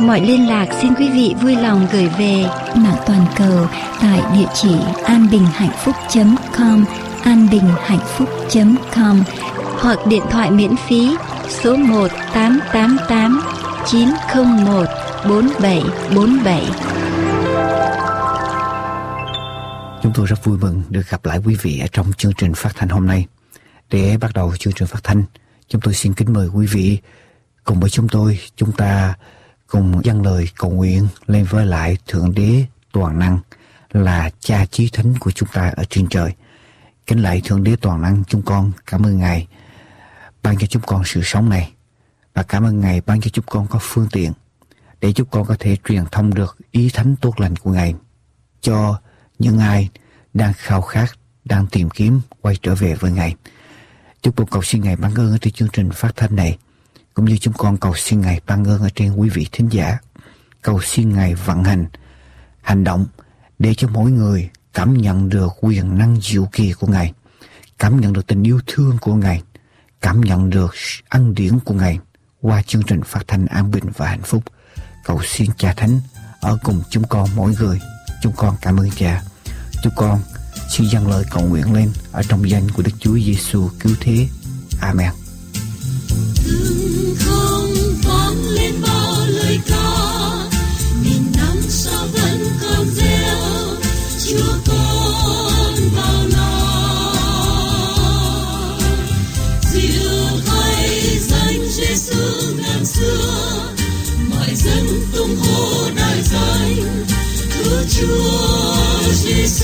Mọi liên lạc xin quý vị vui lòng gửi về mạng toàn cầu tại địa chỉ anbinhhạnhphúc.com anbinhhạnhphúc.com hoặc điện thoại miễn phí số 1 888 901 4747. Chúng tôi rất vui mừng được gặp lại quý vị ở trong chương trình phát thanh hôm nay. Để bắt đầu chương trình phát thanh, chúng tôi xin kính mời quý vị cùng với chúng tôi, chúng ta cùng dâng lời cầu nguyện lên với lại Thượng Đế toàn năng là cha chí thánh của chúng ta ở trên trời. Kính lạy Thượng Đế toàn năng chúng con cảm ơn Ngài ban cho chúng con sự sống này và cảm ơn Ngài ban cho chúng con có phương tiện để chúng con có thể truyền thông được ý thánh tốt lành của Ngài cho những ai đang khao khát, đang tìm kiếm quay trở về với Ngài. Chúng con cầu xin Ngài ban ơn ở trên chương trình phát thanh này cũng như chúng con cầu xin Ngài ban ơn ở trên quý vị thính giả. Cầu xin Ngài vận hành, hành động để cho mỗi người cảm nhận được quyền năng diệu kỳ của Ngài, cảm nhận được tình yêu thương của Ngài, cảm nhận được ân điển của Ngài qua chương trình phát thanh an bình và hạnh phúc. Cầu xin Cha Thánh ở cùng chúng con mỗi người. Chúng con cảm ơn Cha. Chúng con xin dâng lời cầu nguyện lên ở trong danh của Đức Chúa Giêsu cứu thế. Amen. không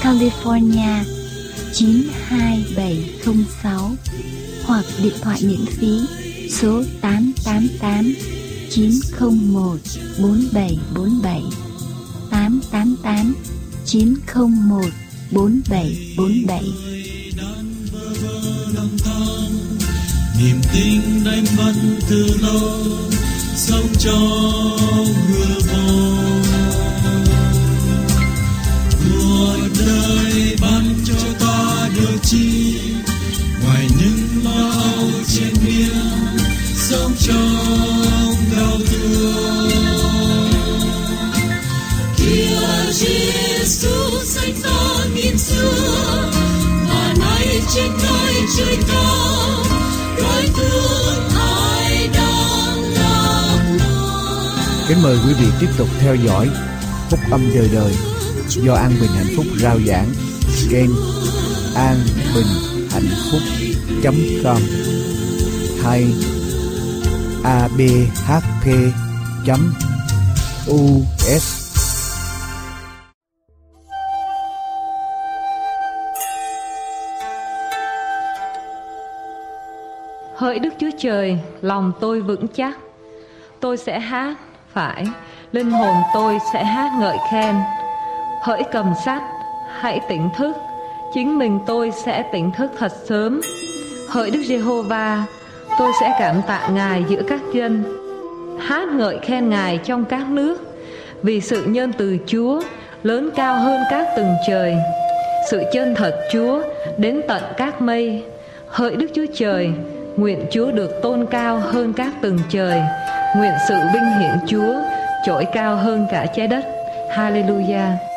California 92706 hoặc điện thoại miễn phí số 888 901 4747 888 901 4747 niềm tin đánh mất từ lâu, sống trong hư vô đời ban cho ta điều chi. Ngoài những lo âu trên biển sống trong đau thương. Kia Giêsu sanh ra nghìn xưa và nay trên nơi trời cao đôi thương ai đang lạc loài Kính mời quý vị tiếp tục theo dõi Phúc âm đời đời do An Bình Hạnh Phúc rao giảng trên an bình hạnh phúc com hay abhp us Hỡi Đức Chúa Trời, lòng tôi vững chắc. Tôi sẽ hát, phải, linh hồn tôi sẽ hát ngợi khen. Hỡi cầm sắt hãy tỉnh thức, chính mình tôi sẽ tỉnh thức thật sớm. Hỡi Đức Giê-hô-va, tôi sẽ cảm tạ Ngài giữa các dân, hát ngợi khen Ngài trong các nước, vì sự nhân từ Chúa lớn cao hơn các tầng trời, sự chân thật Chúa đến tận các mây. Hỡi Đức Chúa Trời, nguyện Chúa được tôn cao hơn các tầng trời, nguyện sự vinh hiển Chúa trỗi cao hơn cả trái đất. Hallelujah.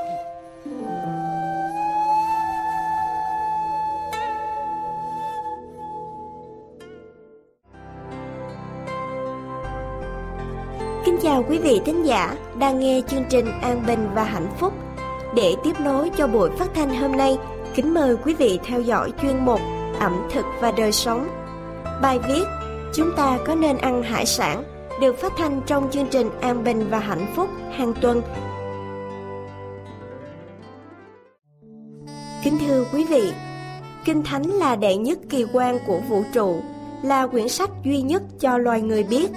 Chào quý vị thính giả đang nghe chương trình An Bình và Hạnh Phúc. Để tiếp nối cho buổi phát thanh hôm nay, kính mời quý vị theo dõi chuyên mục Ẩm thực và đời sống. Bài viết Chúng ta có nên ăn hải sản được phát thanh trong chương trình An Bình và Hạnh Phúc hàng tuần. Kính thưa quý vị, Kinh Thánh là đệ nhất kỳ quan của vũ trụ, là quyển sách duy nhất cho loài người biết.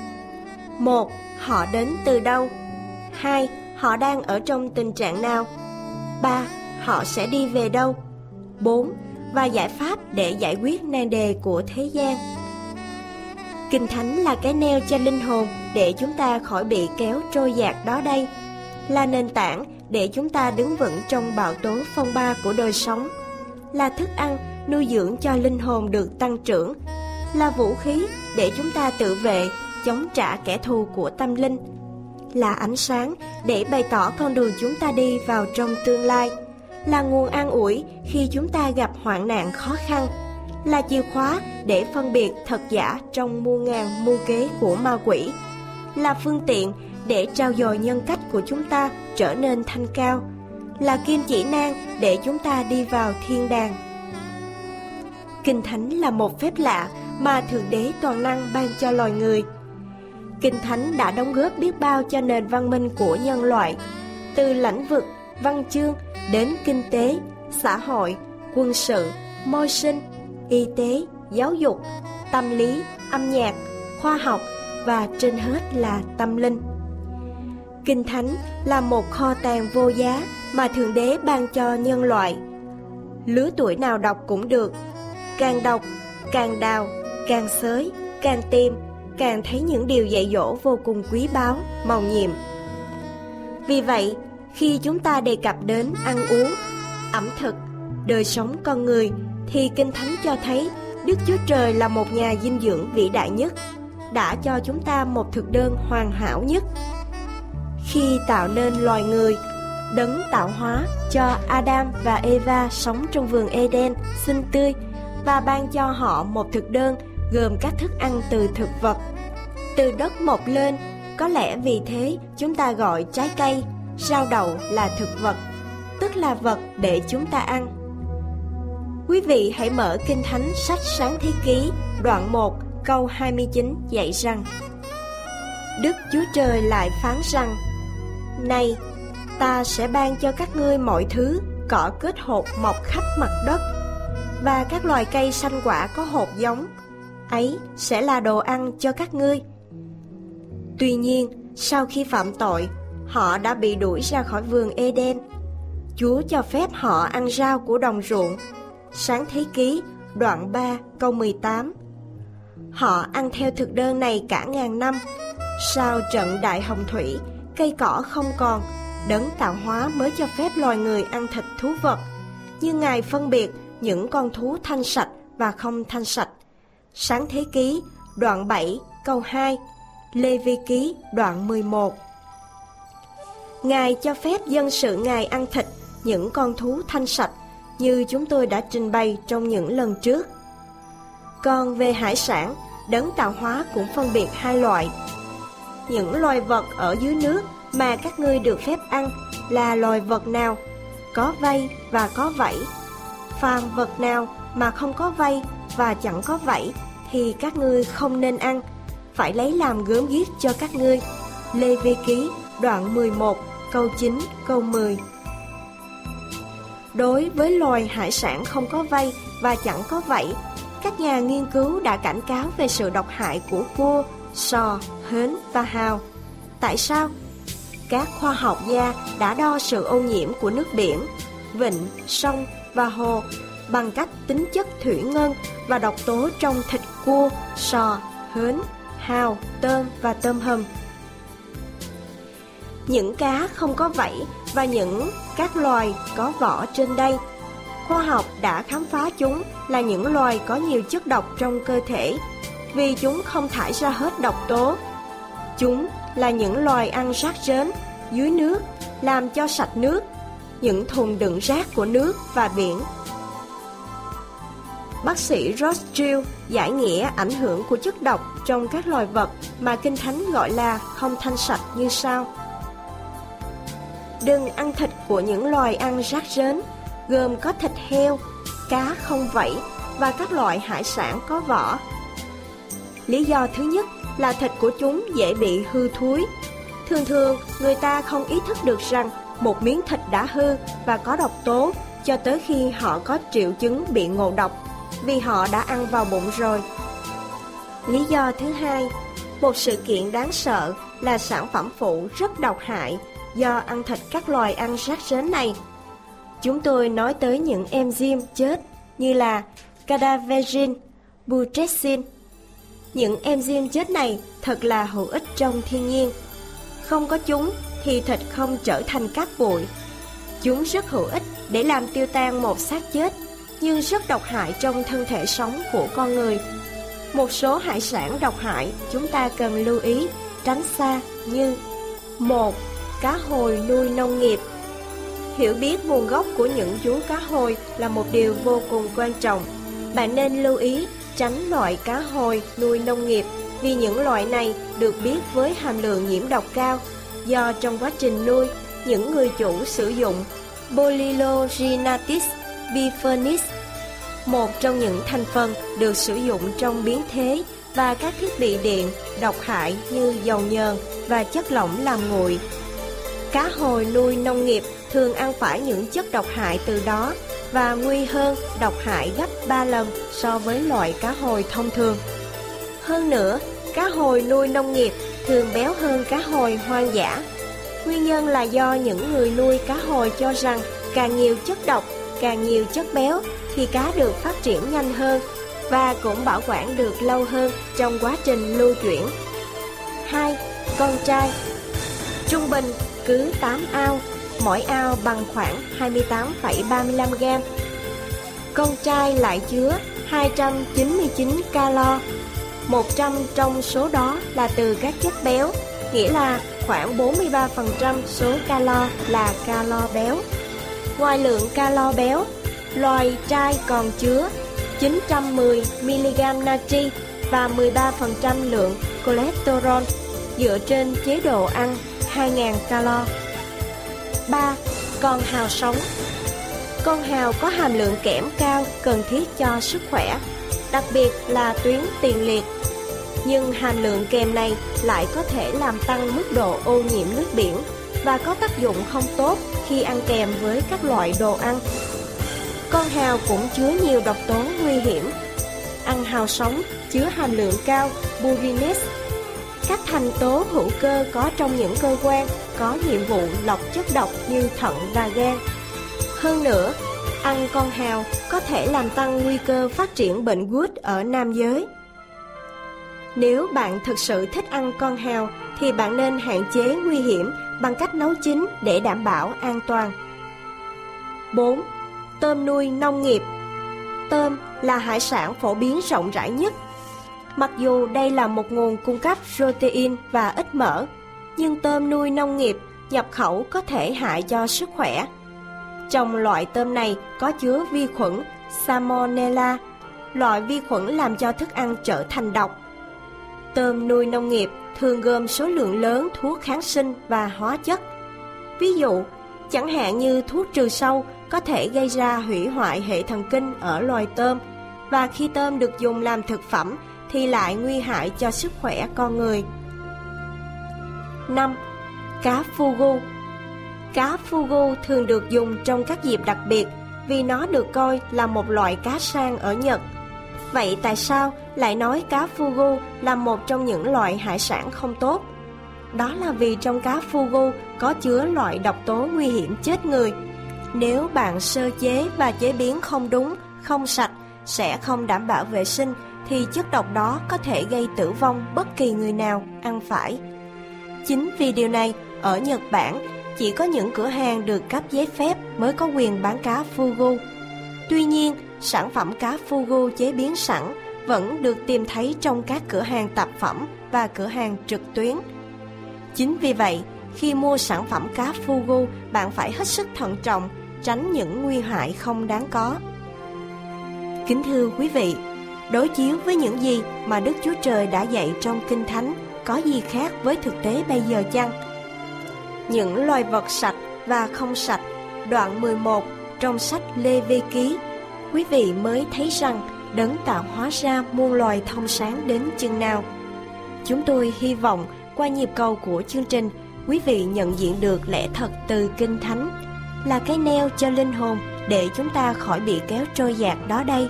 Một, họ đến từ đâu? Hai, họ đang ở trong tình trạng nào? Ba, họ sẽ đi về đâu? Bốn, và giải pháp để giải quyết nan đề của thế gian. Kinh Thánh là cái neo cho linh hồn để chúng ta khỏi bị kéo trôi dạt đó đây, là nền tảng để chúng ta đứng vững trong bão tố phong ba của đời sống, là thức ăn nuôi dưỡng cho linh hồn được tăng trưởng, là vũ khí để chúng ta tự vệ, chống trả kẻ thù của tâm linh, là ánh sáng để bày tỏ con đường chúng ta đi vào trong tương lai, là nguồn an ủi khi chúng ta gặp hoạn nạn khó khăn, là chìa khóa để phân biệt thật giả trong muôn ngàn mưu kế của ma quỷ, là phương tiện để trao dồi nhân cách của chúng ta trở nên thanh cao, là kim chỉ nang để chúng ta đi vào thiên đàng. Kinh Thánh là một phép lạ mà Thượng Đế toàn năng ban cho loài người. Kinh Thánh đã đóng góp biết bao cho nền văn minh của nhân loại, từ lãnh vực, văn chương đến kinh tế, xã hội, quân sự, môi sinh, y tế, giáo dục, tâm lý, âm nhạc, khoa học và trên hết là tâm linh. Kinh Thánh là một kho tàng vô giá mà Thượng Đế ban cho nhân loại. Lứa tuổi nào đọc cũng được. Càng đọc, càng đào, càng xới, càng tìm, càng thấy những điều dạy dỗ vô cùng quý báu, màu nhiệm. Vì vậy, khi chúng ta đề cập đến ăn uống, ẩm thực, đời sống con người, thì Kinh Thánh cho thấy Đức Chúa Trời là một nhà dinh dưỡng vĩ đại nhất, đã cho chúng ta một thực đơn hoàn hảo nhất. Khi tạo nên loài người, đấng tạo hóa cho Adam và Eva sống trong vườn Eden xinh tươi và ban cho họ một thực đơn gồm các thức ăn từ thực vật. Từ đất mọc lên, có lẽ vì thế chúng ta gọi trái cây, rau đậu là thực vật, tức là vật để chúng ta ăn. Quý vị hãy mở Kinh Thánh sách Sáng Thế Ký, đoạn 1, câu 29 dạy rằng Đức Chúa Trời lại phán rằng Này, ta sẽ ban cho các ngươi mọi thứ cỏ kết hột mọc khắp mặt đất và các loài cây xanh quả có hột giống ấy sẽ là đồ ăn cho các ngươi. Tuy nhiên, sau khi phạm tội, họ đã bị đuổi ra khỏi vườn eden. Chúa cho phép họ ăn rau của đồng ruộng. Sáng thế ký, đoạn 3 câu 18 họ ăn theo thực đơn này cả ngàn năm. Sau trận đại hồng thủy, cây cỏ không còn, đấng tạo hóa mới cho phép loài người ăn thịt thú vật. Như ngài phân biệt những con thú thanh sạch và không thanh sạch sáng thế ký đoạn 7 câu 2 Lê Vi ký đoạn 11 Ngài cho phép dân sự Ngài ăn thịt những con thú thanh sạch như chúng tôi đã trình bày trong những lần trước. Còn về hải sản, đấng tạo hóa cũng phân biệt hai loại. Những loài vật ở dưới nước mà các ngươi được phép ăn là loài vật nào? Có vây và có vảy. Phàm vật nào mà không có vây và chẳng có vảy thì các ngươi không nên ăn, phải lấy làm gớm ghiếc cho các ngươi. Lê Vi Ký, đoạn 11, câu 9, câu 10 Đối với loài hải sản không có vây và chẳng có vảy, các nhà nghiên cứu đã cảnh cáo về sự độc hại của cua, sò, hến và hào. Tại sao? Các khoa học gia đã đo sự ô nhiễm của nước biển, vịnh, sông và hồ bằng cách tính chất thủy ngân và độc tố trong thịt cua, sò, hến, hào, tôm và tôm hùm. Những cá không có vảy và những các loài có vỏ trên đây. Khoa học đã khám phá chúng là những loài có nhiều chất độc trong cơ thể vì chúng không thải ra hết độc tố. Chúng là những loài ăn rác rến dưới nước làm cho sạch nước, những thùng đựng rác của nước và biển. Bác sĩ Rothschild giải nghĩa ảnh hưởng của chất độc trong các loài vật mà Kinh Thánh gọi là không thanh sạch như sau. Đừng ăn thịt của những loài ăn rác rến, gồm có thịt heo, cá không vảy và các loại hải sản có vỏ. Lý do thứ nhất là thịt của chúng dễ bị hư thối Thường thường, người ta không ý thức được rằng một miếng thịt đã hư và có độc tố cho tới khi họ có triệu chứng bị ngộ độc vì họ đã ăn vào bụng rồi. Lý do thứ hai, một sự kiện đáng sợ là sản phẩm phụ rất độc hại do ăn thịt các loài ăn rác rến này. Chúng tôi nói tới những enzyme chết như là cadaverin, putrescine. Những enzyme chết này thật là hữu ích trong thiên nhiên. Không có chúng thì thịt không trở thành cát bụi. Chúng rất hữu ích để làm tiêu tan một xác chết, nhưng rất độc hại trong thân thể sống của con người. Một số hải sản độc hại chúng ta cần lưu ý, tránh xa như một Cá hồi nuôi nông nghiệp Hiểu biết nguồn gốc của những chú cá hồi là một điều vô cùng quan trọng. Bạn nên lưu ý tránh loại cá hồi nuôi nông nghiệp vì những loại này được biết với hàm lượng nhiễm độc cao do trong quá trình nuôi, những người chủ sử dụng Boliloginatis bifurnis, một trong những thành phần được sử dụng trong biến thế và các thiết bị điện độc hại như dầu nhờn và chất lỏng làm nguội. Cá hồi nuôi nông nghiệp thường ăn phải những chất độc hại từ đó và nguy hơn độc hại gấp 3 lần so với loại cá hồi thông thường. Hơn nữa, cá hồi nuôi nông nghiệp thường béo hơn cá hồi hoang dã. Nguyên nhân là do những người nuôi cá hồi cho rằng càng nhiều chất độc, càng nhiều chất béo thì cá được phát triển nhanh hơn và cũng bảo quản được lâu hơn trong quá trình lưu chuyển. 2. Con trai Trung bình cứ 8 ao, mỗi ao bằng khoảng 28,35 gram. Con trai lại chứa 299 calo. 100 trong số đó là từ các chất béo, nghĩa là khoảng 43% số calo là calo béo. Ngoài lượng calo béo, loài trai còn chứa 910 mg natri và 13% lượng cholesterol dựa trên chế độ ăn 2.000 calo 3. Con hào sống Con hào có hàm lượng kẽm cao cần thiết cho sức khỏe, đặc biệt là tuyến tiền liệt. Nhưng hàm lượng kèm này lại có thể làm tăng mức độ ô nhiễm nước biển và có tác dụng không tốt khi ăn kèm với các loại đồ ăn. Con hào cũng chứa nhiều độc tố nguy hiểm. Ăn hào sống chứa hàm lượng cao purines các thành tố hữu cơ có trong những cơ quan có nhiệm vụ lọc chất độc như thận và gan. Hơn nữa, ăn con hào có thể làm tăng nguy cơ phát triển bệnh gút ở nam giới. Nếu bạn thực sự thích ăn con hào thì bạn nên hạn chế nguy hiểm bằng cách nấu chín để đảm bảo an toàn. 4. Tôm nuôi nông nghiệp Tôm là hải sản phổ biến rộng rãi nhất Mặc dù đây là một nguồn cung cấp protein và ít mỡ, nhưng tôm nuôi nông nghiệp nhập khẩu có thể hại cho sức khỏe. Trong loại tôm này có chứa vi khuẩn Salmonella, loại vi khuẩn làm cho thức ăn trở thành độc. Tôm nuôi nông nghiệp thường gồm số lượng lớn thuốc kháng sinh và hóa chất. Ví dụ, chẳng hạn như thuốc trừ sâu có thể gây ra hủy hoại hệ thần kinh ở loài tôm và khi tôm được dùng làm thực phẩm thì lại nguy hại cho sức khỏe con người. 5. Cá fugu Cá fugu thường được dùng trong các dịp đặc biệt vì nó được coi là một loại cá sang ở Nhật. Vậy tại sao lại nói cá fugu là một trong những loại hải sản không tốt? Đó là vì trong cá fugu có chứa loại độc tố nguy hiểm chết người. Nếu bạn sơ chế và chế biến không đúng, không sạch sẽ không đảm bảo vệ sinh thì chất độc đó có thể gây tử vong bất kỳ người nào ăn phải. Chính vì điều này, ở Nhật Bản, chỉ có những cửa hàng được cấp giấy phép mới có quyền bán cá fugu. Tuy nhiên, sản phẩm cá fugu chế biến sẵn vẫn được tìm thấy trong các cửa hàng tạp phẩm và cửa hàng trực tuyến. Chính vì vậy, khi mua sản phẩm cá fugu, bạn phải hết sức thận trọng, tránh những nguy hại không đáng có. Kính thưa quý vị, đối chiếu với những gì mà Đức Chúa Trời đã dạy trong Kinh Thánh có gì khác với thực tế bây giờ chăng? Những loài vật sạch và không sạch, đoạn 11 trong sách Lê Vi Ký, quý vị mới thấy rằng đấng tạo hóa ra muôn loài thông sáng đến chừng nào. Chúng tôi hy vọng qua nhịp cầu của chương trình, quý vị nhận diện được lẽ thật từ Kinh Thánh là cái neo cho linh hồn để chúng ta khỏi bị kéo trôi dạt đó đây,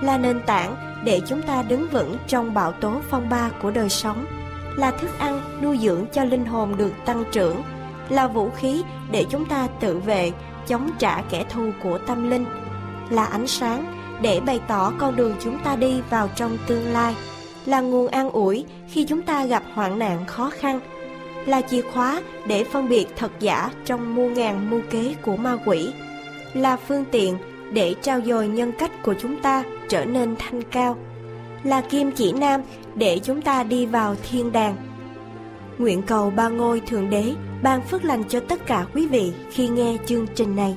là nền tảng để chúng ta đứng vững trong bão tố phong ba của đời sống, là thức ăn nuôi dưỡng cho linh hồn được tăng trưởng, là vũ khí để chúng ta tự vệ, chống trả kẻ thù của tâm linh, là ánh sáng để bày tỏ con đường chúng ta đi vào trong tương lai, là nguồn an ủi khi chúng ta gặp hoạn nạn khó khăn, là chìa khóa để phân biệt thật giả trong mua ngàn mưu kế của ma quỷ, là phương tiện để trao dồi nhân cách của chúng ta trở nên thanh cao, là kim chỉ nam để chúng ta đi vào thiên đàng. Nguyện cầu ba ngôi Thượng Đế ban phước lành cho tất cả quý vị khi nghe chương trình này.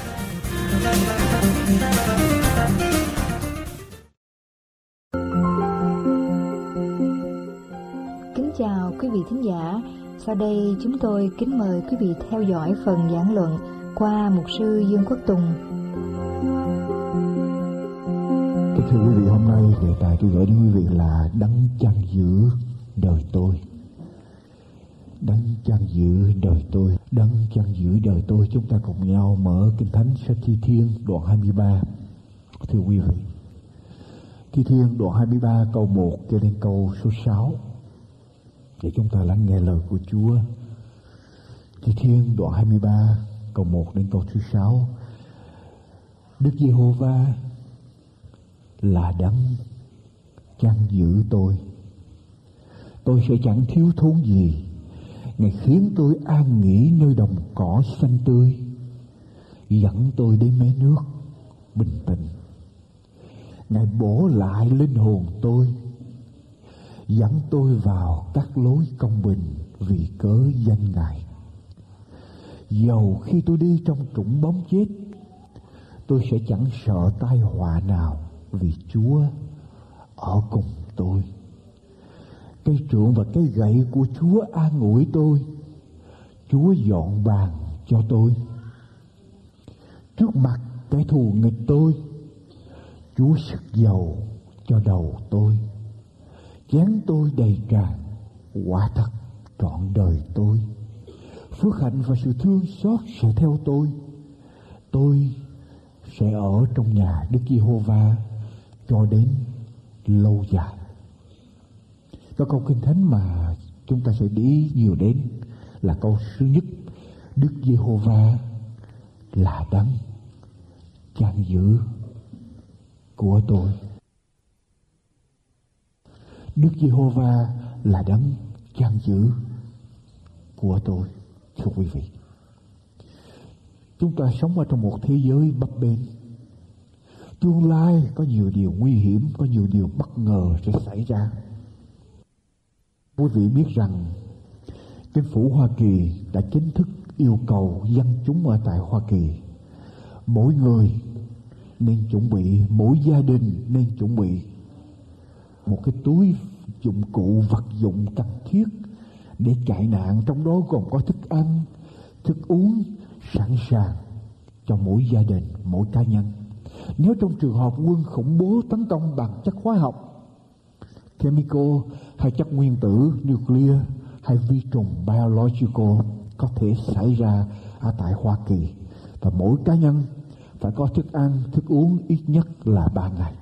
Kính chào quý vị thính giả. Sau đây chúng tôi kính mời quý vị theo dõi phần giảng luận qua mục sư Dương Quốc Tùng. Kính thưa quý vị, hôm nay đề tài tôi gửi đến quý vị là đấng chăn giữ đời tôi. Đấng chăn giữ đời tôi, đấng chăn giữ đời tôi. Chúng ta cùng nhau mở Kinh Thánh sách Thi Thiên đoạn 23. Thưa quý vị, Thi Thiên đoạn 23 câu 1 cho đến câu số 6 để chúng ta lắng nghe lời của Chúa. Thi Thiên đoạn 23 câu 1 đến câu thứ 6. Đức Giê-hô-va là đấng chăn giữ tôi. Tôi sẽ chẳng thiếu thốn gì. Ngài khiến tôi an nghỉ nơi đồng cỏ xanh tươi. Dẫn tôi đến mé nước bình tĩnh. Ngài bổ lại linh hồn tôi dẫn tôi vào các lối công bình vì cớ danh Ngài. Dầu khi tôi đi trong trũng bóng chết, tôi sẽ chẳng sợ tai họa nào vì Chúa ở cùng tôi. Cây trượng và cây gậy của Chúa an ủi tôi. Chúa dọn bàn cho tôi. Trước mặt kẻ thù nghịch tôi, Chúa sức dầu cho đầu tôi chén tôi đầy tràn quả thật trọn đời tôi phước hạnh và sự thương xót sẽ theo tôi tôi sẽ ở trong nhà Đức Giê-hô-va cho đến lâu dài. Có câu kinh thánh mà chúng ta sẽ đi nhiều đến là câu thứ nhất Đức Giê-hô-va là đấng chăn giữ của tôi. Đức Giê-hô-va là đấng chăn giữ của tôi. Thưa quý vị, chúng ta sống ở trong một thế giới bấp bênh. Tương lai có nhiều điều nguy hiểm, có nhiều điều bất ngờ sẽ xảy ra. Quý vị biết rằng, chính phủ Hoa Kỳ đã chính thức yêu cầu dân chúng ở tại Hoa Kỳ, mỗi người nên chuẩn bị, mỗi gia đình nên chuẩn bị một cái túi dụng cụ, vật dụng cần thiết để chạy nạn. Trong đó còn có thức ăn, thức uống sẵn sàng cho mỗi gia đình, mỗi cá nhân. Nếu trong trường hợp quân khủng bố tấn công bằng chất hóa học chemical hay chất nguyên tử nuclear hay vi trùng biological có thể xảy ra ở tại Hoa Kỳ và mỗi cá nhân phải có thức ăn, thức uống ít nhất là ba ngày.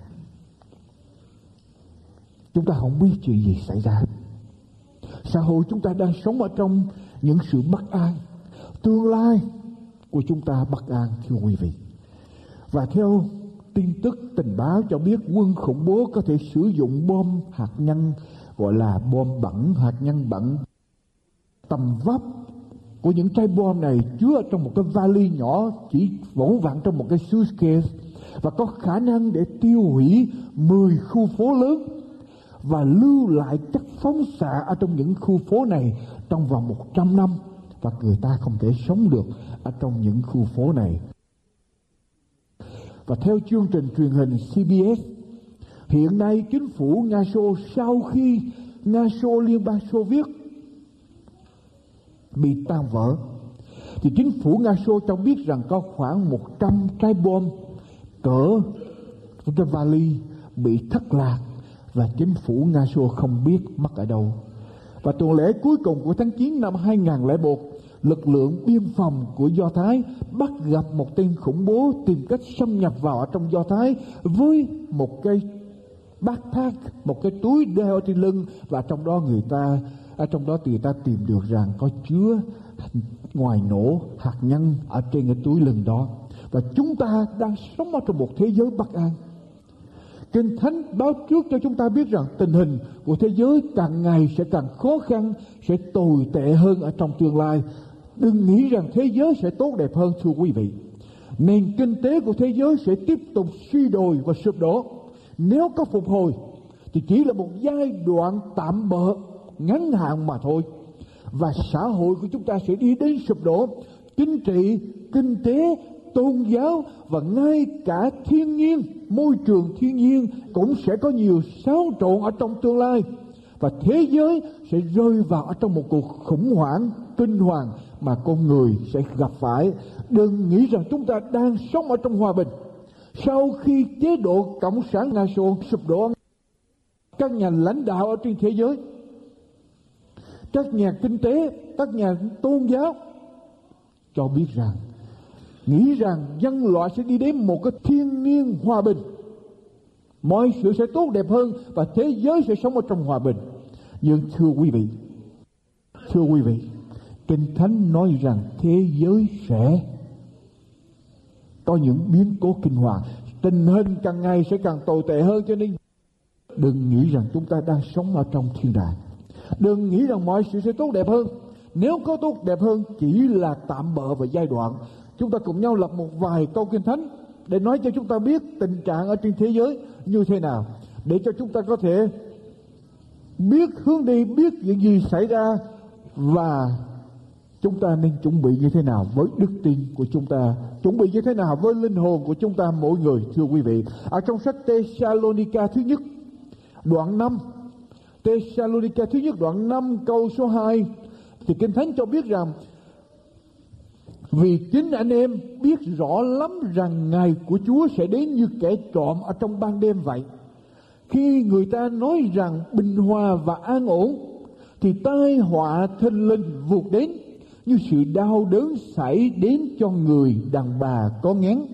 Chúng ta không biết chuyện gì xảy ra. Xã hội chúng ta đang sống ở trong những sự bất an. Tương lai của chúng ta bất an thưa quý vị. Và theo tin tức tình báo cho biết quân khủng bố có thể sử dụng bom hạt nhân, gọi là bom bẩn, hạt nhân bẩn tầm vóc của những trái bom này chứa ở trong một cái vali nhỏ, chỉ vỗ vặn trong một cái suitcase, và có khả năng để tiêu hủy 10 khu phố lớn và lưu lại chất phóng xạ ở trong những khu phố này trong vòng 100 năm, và người ta không thể sống được ở trong những khu phố này. Và theo chương trình truyền hình CBS, hiện nay chính phủ Nga Xô sau khi Nga Xô Liên bang Xô Viết bị tan vỡ thì chính phủ Nga Xô cho biết rằng có khoảng 100 trái bom cỡ cái vali bị thất lạc và chính phủ Nga Xô không biết mất ở đâu. Và tuần lễ cuối cùng của tháng 9 năm 2001, lực lượng biên phòng của Do Thái bắt gặp một tên khủng bố tìm cách xâm nhập vào ở trong Do Thái với một cái backpack, một cái túi đeo trên lưng và trong đó người ta ở trong đó thì ta tìm được rằng có chứa ngoài nổ hạt nhân ở trên cái túi lưng đó và chúng ta đang sống ở trong một thế giới bất an Kinh Thánh báo trước cho chúng ta biết rằng tình hình của thế giới càng ngày sẽ càng khó khăn, sẽ tồi tệ hơn ở trong tương lai. Đừng nghĩ rằng thế giới sẽ tốt đẹp hơn, thưa quý vị. Nền kinh tế của thế giới sẽ tiếp tục suy đồi và sụp đổ. Nếu có phục hồi, thì chỉ là một giai đoạn tạm bợ, ngắn hạn mà thôi và xã hội của chúng ta sẽ đi đến sụp đổ chính trị, kinh tế, tôn giáo và ngay cả thiên nhiên, môi trường thiên nhiên cũng sẽ có nhiều xáo trộn ở trong tương lai và thế giới sẽ rơi vào ở trong một cuộc khủng hoảng kinh hoàng mà con người sẽ gặp phải. Đừng nghĩ rằng chúng ta đang sống ở trong hòa bình. Sau khi chế độ cộng sản nga xô sụp đổ, các nhà lãnh đạo ở trên thế giới, các nhà kinh tế, các nhà tôn giáo cho biết rằng, nghĩ rằng dân loại sẽ đi đến một cái thiên niên hòa bình. Mọi sự sẽ tốt đẹp hơn và thế giới sẽ sống ở trong hòa bình. Nhưng thưa quý vị, thưa quý vị kinh thánh nói rằng thế giới sẽ có những biến cố kinh hoàng. Tình hình càng ngày sẽ càng tồi tệ hơn, cho nên đừng nghĩ rằng chúng ta đang sống ở trong thiên đàng. Đừng nghĩ rằng mọi sự sẽ tốt đẹp hơn. Nếu có tốt đẹp hơn, chỉ là tạm bợ và giai đoạn. Chúng ta cùng nhau lập một vài câu kinh thánh để nói cho chúng ta biết tình trạng ở trên thế giới như thế nào, để cho chúng ta có thể biết hướng đi, biết những gì xảy ra và chúng ta nên chuẩn bị như thế nào với đức tin của chúng ta? Chuẩn bị như thế nào với linh hồn của chúng ta mỗi người, thưa quý vị? Ở trong sách Thessalonica thứ nhất, đoạn 5 Thessalonica thứ nhất, đoạn 5 câu số 2 thì Kinh Thánh cho biết rằng, vì chính anh em biết rõ lắm rằng ngày của Chúa sẽ đến như kẻ trộm ở trong ban đêm vậy. Khi người ta nói rằng bình hòa và an ổn, thì tai họa thinh linh vụt đến như sự đau đớn xảy đến cho người đàn bà có ngán,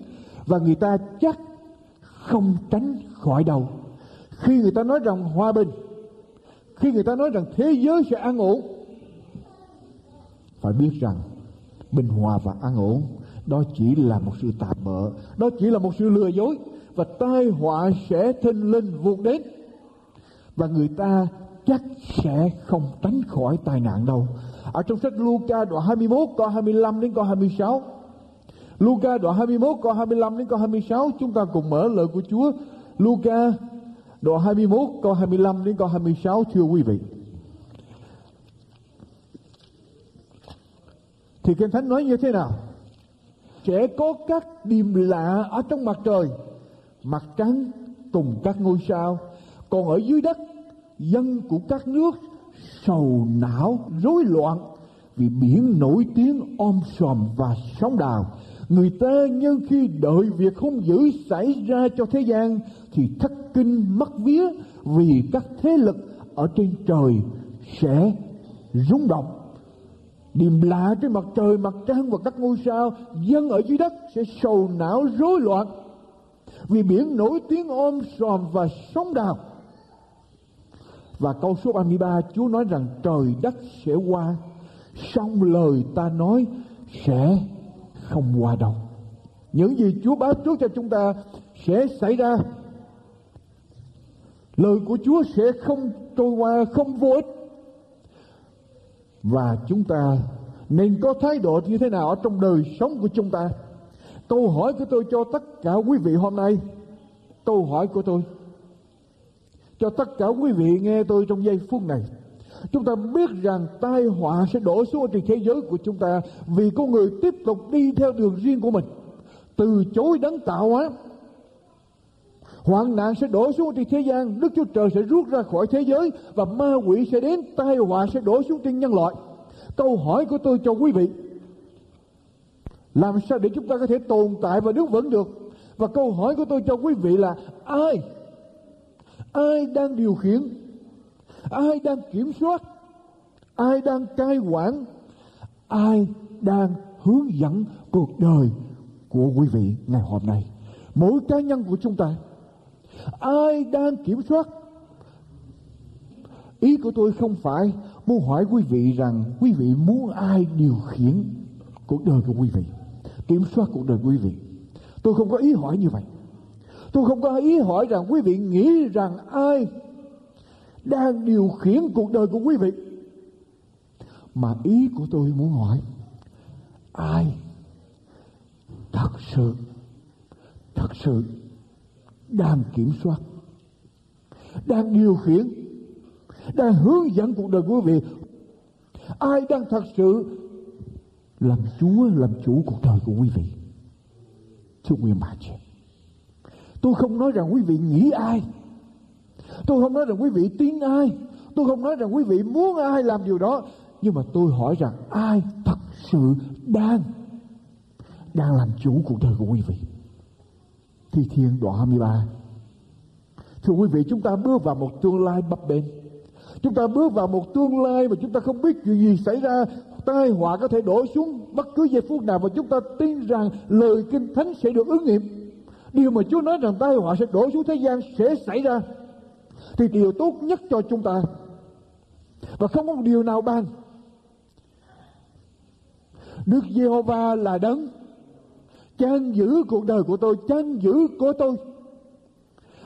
và người ta chắc không tránh khỏi đâu. Khi người ta nói rằng hòa bình, khi người ta nói rằng thế giới sẽ an ổn, phải biết rằng bình hòa và an ổn, đó chỉ là một sự tạm bỡ đó chỉ là một sự lừa dối, và tai họa sẽ thinh linh vụt đến, và người ta chắc sẽ không tránh khỏi tai nạn đâu ở trong sách Luca đoạn 21 câu 25 đến câu 26 Luca đoạn 21 câu 25 đến câu 26 chúng ta cùng mở lời của Chúa Luca đoạn 21 câu 25 đến câu 26 thưa quý vị. Thì Kinh Thánh nói như thế nào? Sẽ có các điềm lạ ở trong mặt trời, mặt trắng cùng các ngôi sao còn ở dưới đất, dân của các nước sầu não, rối loạn, vì biển nổi tiếng om sòm và sóng đào. Người ta nhân khi đợi việc hung dữ xảy ra cho thế gian, thì thất kinh mất vía, vì các thế lực ở trên trời sẽ rung động. Điềm lạ trên mặt trời, mặt trăng và các ngôi sao dân ở dưới đất sẽ sầu não rối loạn, vì biển nổi tiếng ôm sòm và sóng đào và câu số 33 Chúa nói rằng trời đất sẽ qua Xong lời ta nói sẽ không qua đâu. Những gì Chúa báo trước cho chúng ta sẽ xảy ra. Lời của Chúa sẽ không trôi qua, không vô ích. Và chúng ta nên có thái độ như thế nào ở trong đời sống của chúng ta? Câu hỏi của tôi cho tất cả quý vị hôm nay Câu hỏi của tôi cho tất cả quý vị nghe tôi trong giây phút này. Chúng ta biết rằng tai họa sẽ đổ xuống trên thế giới của chúng ta vì con người tiếp tục đi theo đường riêng của mình. Từ chối đấng tạo hóa, hoạn nạn sẽ đổ xuống trên thế gian, đức chúa trời sẽ rút ra khỏi thế giới và ma quỷ sẽ đến, tai họa sẽ đổ xuống trên nhân loại. Câu hỏi của tôi cho quý vị, làm sao để chúng ta có thể tồn tại và đứng vững được? Và câu hỏi của tôi cho quý vị là ai ai đang điều khiển? Ai đang kiểm soát? Ai đang cai quản? Ai đang hướng dẫn cuộc đời của quý vị ngày hôm nay? Mỗi cá nhân của chúng ta, ai đang kiểm soát? Ý của tôi không phải muốn hỏi quý vị rằng quý vị muốn ai điều khiển cuộc đời của quý vị, kiểm soát cuộc đời của quý vị. Tôi không có ý hỏi như vậy. Tôi không có ý hỏi rằng quý vị nghĩ rằng ai đang điều khiển cuộc đời của quý vị. Mà ý của tôi muốn hỏi, ai thật sự thật sự đang kiểm soát, đang điều khiển, đang hướng dẫn cuộc đời của quý vị? Ai đang thật sự làm chúa, làm chủ cuộc đời của quý vị? Thưa nguyên bà chị. Tôi không nói rằng quý vị nghĩ ai. Tôi không nói rằng quý vị tin ai. Tôi không nói rằng quý vị muốn ai làm điều đó. Nhưng mà tôi hỏi rằng ai thật sự đang đang làm chủ cuộc đời của quý vị. Thi Thiên đoạn 23 Thưa quý vị, chúng ta bước vào một tương lai bấp bênh Chúng ta bước vào một tương lai mà chúng ta không biết chuyện gì xảy ra Tai họa có thể đổ xuống bất cứ giây phút nào Và chúng ta tin rằng lời kinh thánh sẽ được ứng nghiệm điều mà Chúa nói rằng tai họa sẽ đổ xuống thế gian sẽ xảy ra thì điều tốt nhất cho chúng ta. Và không có một điều nào ban Đức Giê-hô-va là đấng chăn giữ cuộc đời của tôi, chăn giữ của tôi.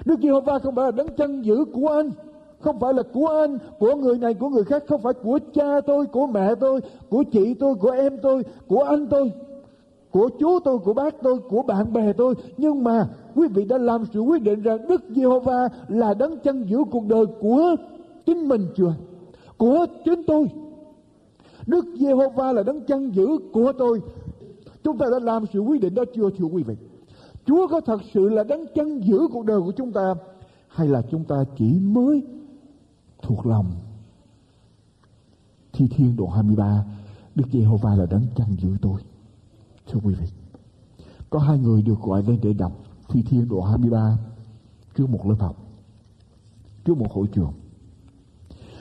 Đức Giê-hô-va không phải là đấng chăn giữ của anh, không phải là của anh, của người này, của người khác, không phải của cha tôi, của mẹ tôi, của chị tôi, của em tôi, của anh tôi của chú tôi, của bác tôi, của bạn bè tôi. Nhưng mà quý vị đã làm sự quyết định rằng Đức Giê-hô-va là đấng chân giữ cuộc đời của chính mình chưa? Của chính tôi. Đức Giê-hô-va là đấng chân giữ của tôi. Chúng ta đã làm sự quyết định đó chưa thưa quý vị? Chúa có thật sự là đấng chân giữ cuộc đời của chúng ta hay là chúng ta chỉ mới thuộc lòng Thi Thiên độ 23 Đức Giê-hô-va là đấng chân giữ tôi Thưa quý vị, có hai người được gọi lên để đọc Thi Thiên Độ 23 trước một lớp học, trước một hội trường.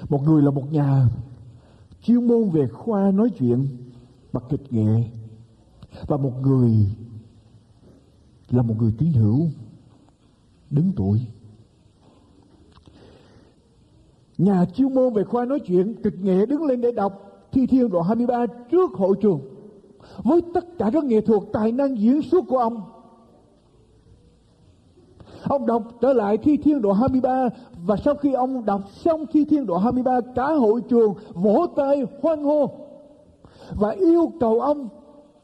Một người là một nhà chuyên môn về khoa nói chuyện và kịch nghệ và một người là một người tín hữu đứng tuổi nhà chuyên môn về khoa nói chuyện kịch nghệ đứng lên để đọc thi thiên đoạn 23 trước hội trường với tất cả các nghệ thuật tài năng diễn xuất của ông Ông đọc trở lại thi thiên độ 23 và sau khi ông đọc xong thi thiên độ 23 cả hội trường vỗ tay hoan hô và yêu cầu ông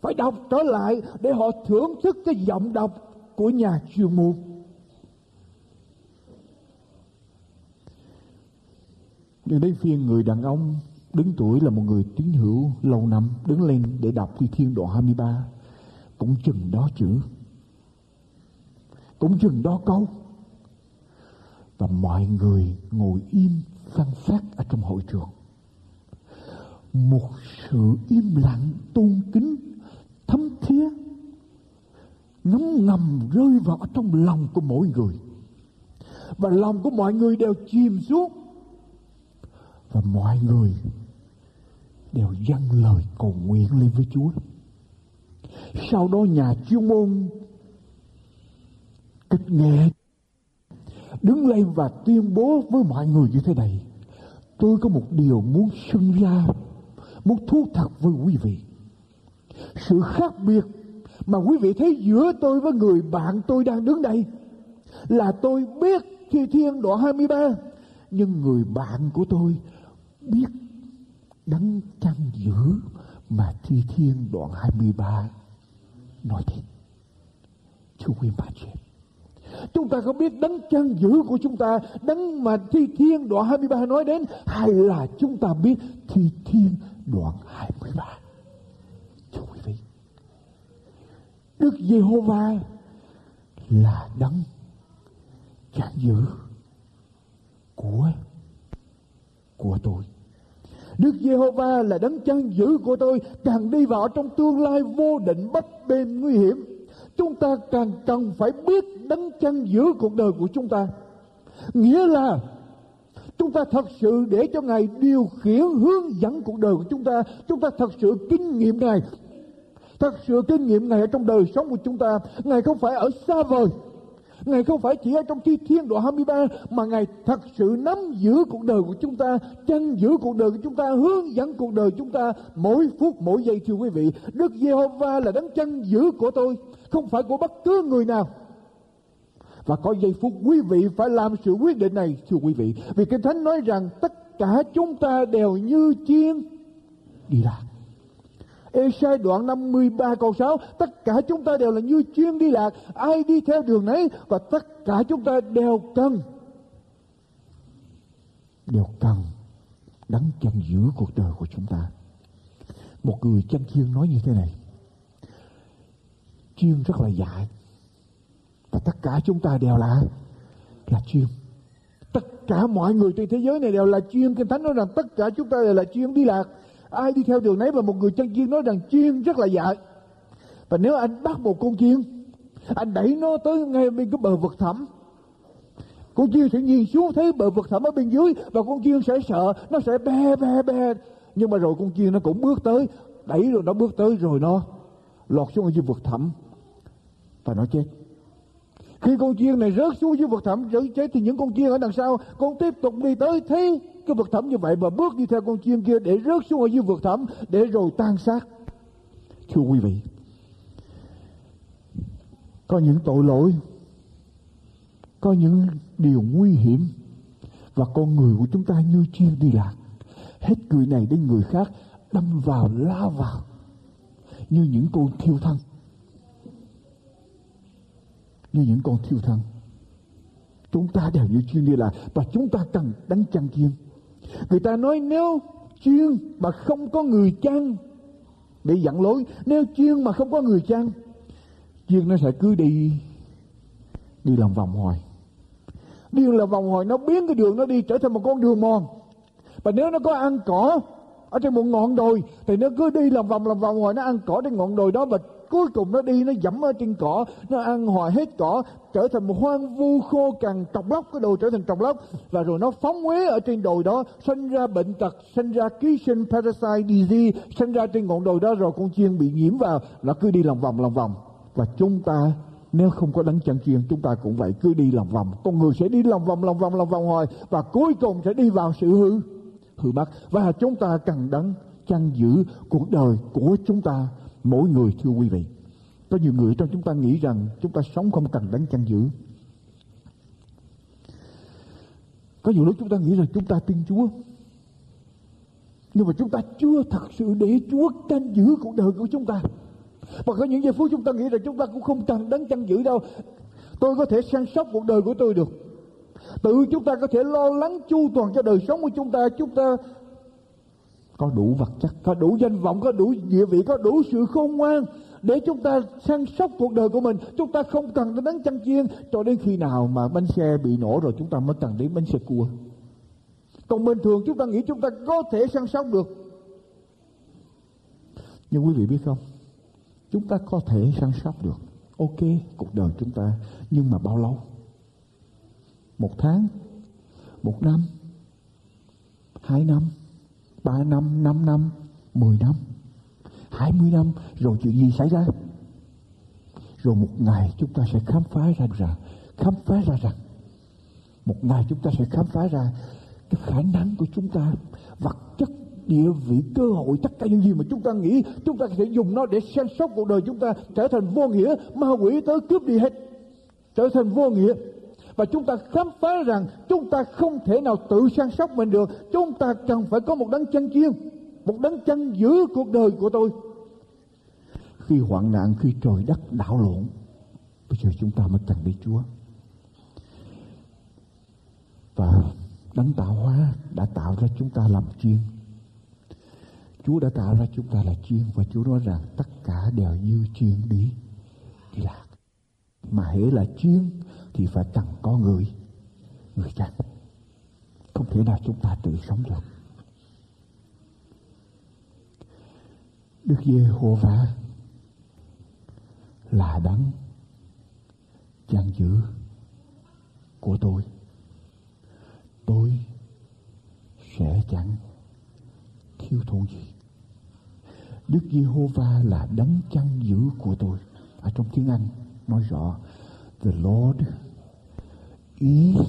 phải đọc trở lại để họ thưởng thức cái giọng đọc của nhà chuyên môn. Nhưng đến phiên người đàn ông đứng tuổi là một người tín hữu lâu năm, đứng lên để đọc thi thiên độ 23 cũng chừng đó chữ cũng chừng đó câu và mọi người ngồi im phăng phát ở trong hội trường. Một sự im lặng tôn kính, thấm thía ngấm ngầm rơi vào trong lòng của mỗi người. Và lòng của mọi người đều chìm xuống. Và mọi người đều dâng lời cầu nguyện lên với Chúa. Sau đó nhà chuyên môn kịch nghệ đứng lên và tuyên bố với mọi người như thế này. Tôi có một điều muốn xưng ra, muốn thú thật với quý vị. Sự khác biệt mà quý vị thấy giữa tôi với người bạn tôi đang đứng đây là tôi biết thi thiên đoạn 23 nhưng người bạn của tôi biết đấng chăn giữ mà thi thiên đoạn 23 nói đến. Chú quý bà chị chúng ta có biết đấng chân giữ của chúng ta, đấng mà thi thiên đoạn 23 nói đến, hay là chúng ta biết thi thiên đoạn 23 thưa quý vị, Đức Giê-hô-va là đấng chăn giữ của của tôi. Đức Giê-hô-va là đấng chăn giữ của tôi, càng đi vào trong tương lai vô định bất bền nguy hiểm. Chúng ta càng cần phải biết đấng chăn giữ cuộc đời của chúng ta. Nghĩa là chúng ta thật sự để cho ngài điều khiển hướng dẫn cuộc đời của chúng ta. Chúng ta thật sự kinh nghiệm ngài. Thật sự kinh nghiệm ngài ở trong đời sống của chúng ta. Ngài không phải ở xa vời. Ngài không phải chỉ ở trong thi thiên độ 23 mà Ngài thật sự nắm giữ cuộc đời của chúng ta, chăn giữ cuộc đời của chúng ta, hướng dẫn cuộc đời chúng ta mỗi phút mỗi giây thưa quý vị. Đức Giê-hô-va là đấng chăn giữ của tôi, không phải của bất cứ người nào. Và có giây phút quý vị phải làm sự quyết định này thưa quý vị. Vì Kinh Thánh nói rằng tất cả chúng ta đều như chiên đi lạc. Ê-sai đoạn 53 câu 6 Tất cả chúng ta đều là như chuyên đi lạc, Ai đi theo đường nấy, Và tất cả chúng ta đều cần Đều cần đắng chân giữ cuộc đời của chúng ta. Một người chân chiên nói như thế này Chiên rất là dại, Và tất cả chúng ta đều là Là chiên Tất cả mọi người trên thế giới này đều là chuyên Kinh Thánh nói rằng tất cả chúng ta đều là chuyên đi lạc ai đi theo đường nấy và một người chân chiên nói rằng chiên rất là dại. Và nếu anh bắt một con chiên, anh đẩy nó tới ngay bên cái bờ vực thẳm. Con chiên sẽ nhìn xuống thấy bờ vực thẳm ở bên dưới và con chiên sẽ sợ, nó sẽ be be be nhưng mà rồi con chiên nó cũng bước tới, đẩy rồi nó bước tới rồi nó lọt xuống ở dưới vực thẳm và nó chết khi con chiên này rớt xuống dưới vực thẳm rớt chết thì những con chiên ở đằng sau, con tiếp tục đi tới. Thấy cái vực thẳm như vậy và bước đi theo con chiên kia để rớt xuống ở dưới vực thẳm để rồi tan xác. Thưa quý vị, có những tội lỗi, có những điều nguy hiểm và con người của chúng ta như chiên đi lạc. Hết người này đến người khác đâm vào lao vào như những con thiêu thân như những con thiêu thân. Chúng ta đều như chuyên đi lại và chúng ta cần đánh chăn chiên. Người ta nói nếu chuyên mà không có người chăn để dẫn lối nếu chuyên mà không có người chăn chuyên nó sẽ cứ đi đi lòng vòng hoài. Đi lòng vòng hoài, nó biến cái đường nó đi trở thành một con đường mòn. Và nếu nó có ăn cỏ ở trên một ngọn đồi, thì nó cứ đi lòng vòng lòng vòng hoài, nó ăn cỏ trên ngọn đồi đó và cuối cùng nó đi, nó dẫm ở trên cỏ, nó ăn hoài hết cỏ, trở thành một hoang vu khô cằn trọc lóc, cái đồ trở thành trọc lóc. Và rồi nó phóng huế ở trên đồi đó, sinh ra bệnh tật, sinh ra ký sinh parasite disease, sinh ra trên ngọn đồi đó rồi con chiên bị nhiễm vào. Nó cứ đi lòng vòng lòng vòng. Và chúng ta, nếu không có đấng chân chiên, chúng ta cũng vậy, cứ đi lòng vòng. Con người sẽ đi lòng vòng lòng vòng lòng vòng hoài, và cuối cùng sẽ đi vào sự hư hư mất và chúng ta cần đấng chăn giữ cuộc đời của chúng ta mỗi người thưa quý vị, có nhiều người trong chúng ta nghĩ rằng chúng ta sống không cần đánh chăn giữ. Có nhiều lúc chúng ta nghĩ rằng chúng ta tin Chúa. Nhưng mà chúng ta chưa thật sự để Chúa canh giữ cuộc đời của chúng ta. Và có những giây phút chúng ta nghĩ rằng chúng ta cũng không cần đánh chăn giữ đâu. Tôi có thể săn sóc cuộc đời của tôi được. Tự chúng ta có thể lo lắng chu toàn cho đời sống của chúng ta. Chúng ta có đủ vật chất. Có đủ danh vọng, có đủ địa vị, có đủ sự khôn ngoan để chúng ta săn sóc cuộc đời của mình. Chúng ta không cần đến đánh chăn chiên. Cho đến khi nào mà bánh xe bị nổ rồi, chúng ta mới cần đến bánh xe cua. Còn bình thường, chúng ta nghĩ chúng ta có thể săn sóc được. Nhưng quý vị biết không? Chúng ta có thể săn sóc được. Ok, cuộc đời chúng ta. Nhưng mà bao lâu? Một tháng? Một năm? Hai năm? Ba năm năm năm, mười năm, hai mươi năm, rồi chuyện gì xảy ra? Rồi một ngày chúng ta sẽ khám phá ra rằng, khám phá ra rằng, một ngày chúng ta sẽ khám phá ra cái khả năng của chúng ta, vật chất, địa vị, cơ hội, tất cả những gì mà chúng ta nghĩ, chúng ta sẽ dùng nó để xem sóc cuộc đời chúng ta trở thành vô nghĩa, ma quỷ tới cướp đi hết, trở thành vô nghĩa và chúng ta khám phá rằng chúng ta không thể nào tự săn sóc mình được. Chúng ta cần phải có một đấng chân chiên, một đấng chân giữ cuộc đời của tôi. Khi hoạn nạn, khi trời đất đảo lộn, bây giờ chúng ta mới cần đi Chúa. Và đấng tạo hóa đã tạo ra chúng ta làm chiên. Chúa đã tạo ra chúng ta là chiên và Chúa nói rằng tất cả đều như chiên đi đi lạc. Mà hễ là chiên thì phải cần có người. Người chăn không thể nào chúng ta tự sống được. Đức Giê-hô-va là đấng chăn giữ của tôi. Tôi sẽ chẳng thiếu thốn gì. Đức Giê-hô-va là đấng chăn giữ của tôi. Ở trong tiếng Anh nói rõ, The Lord is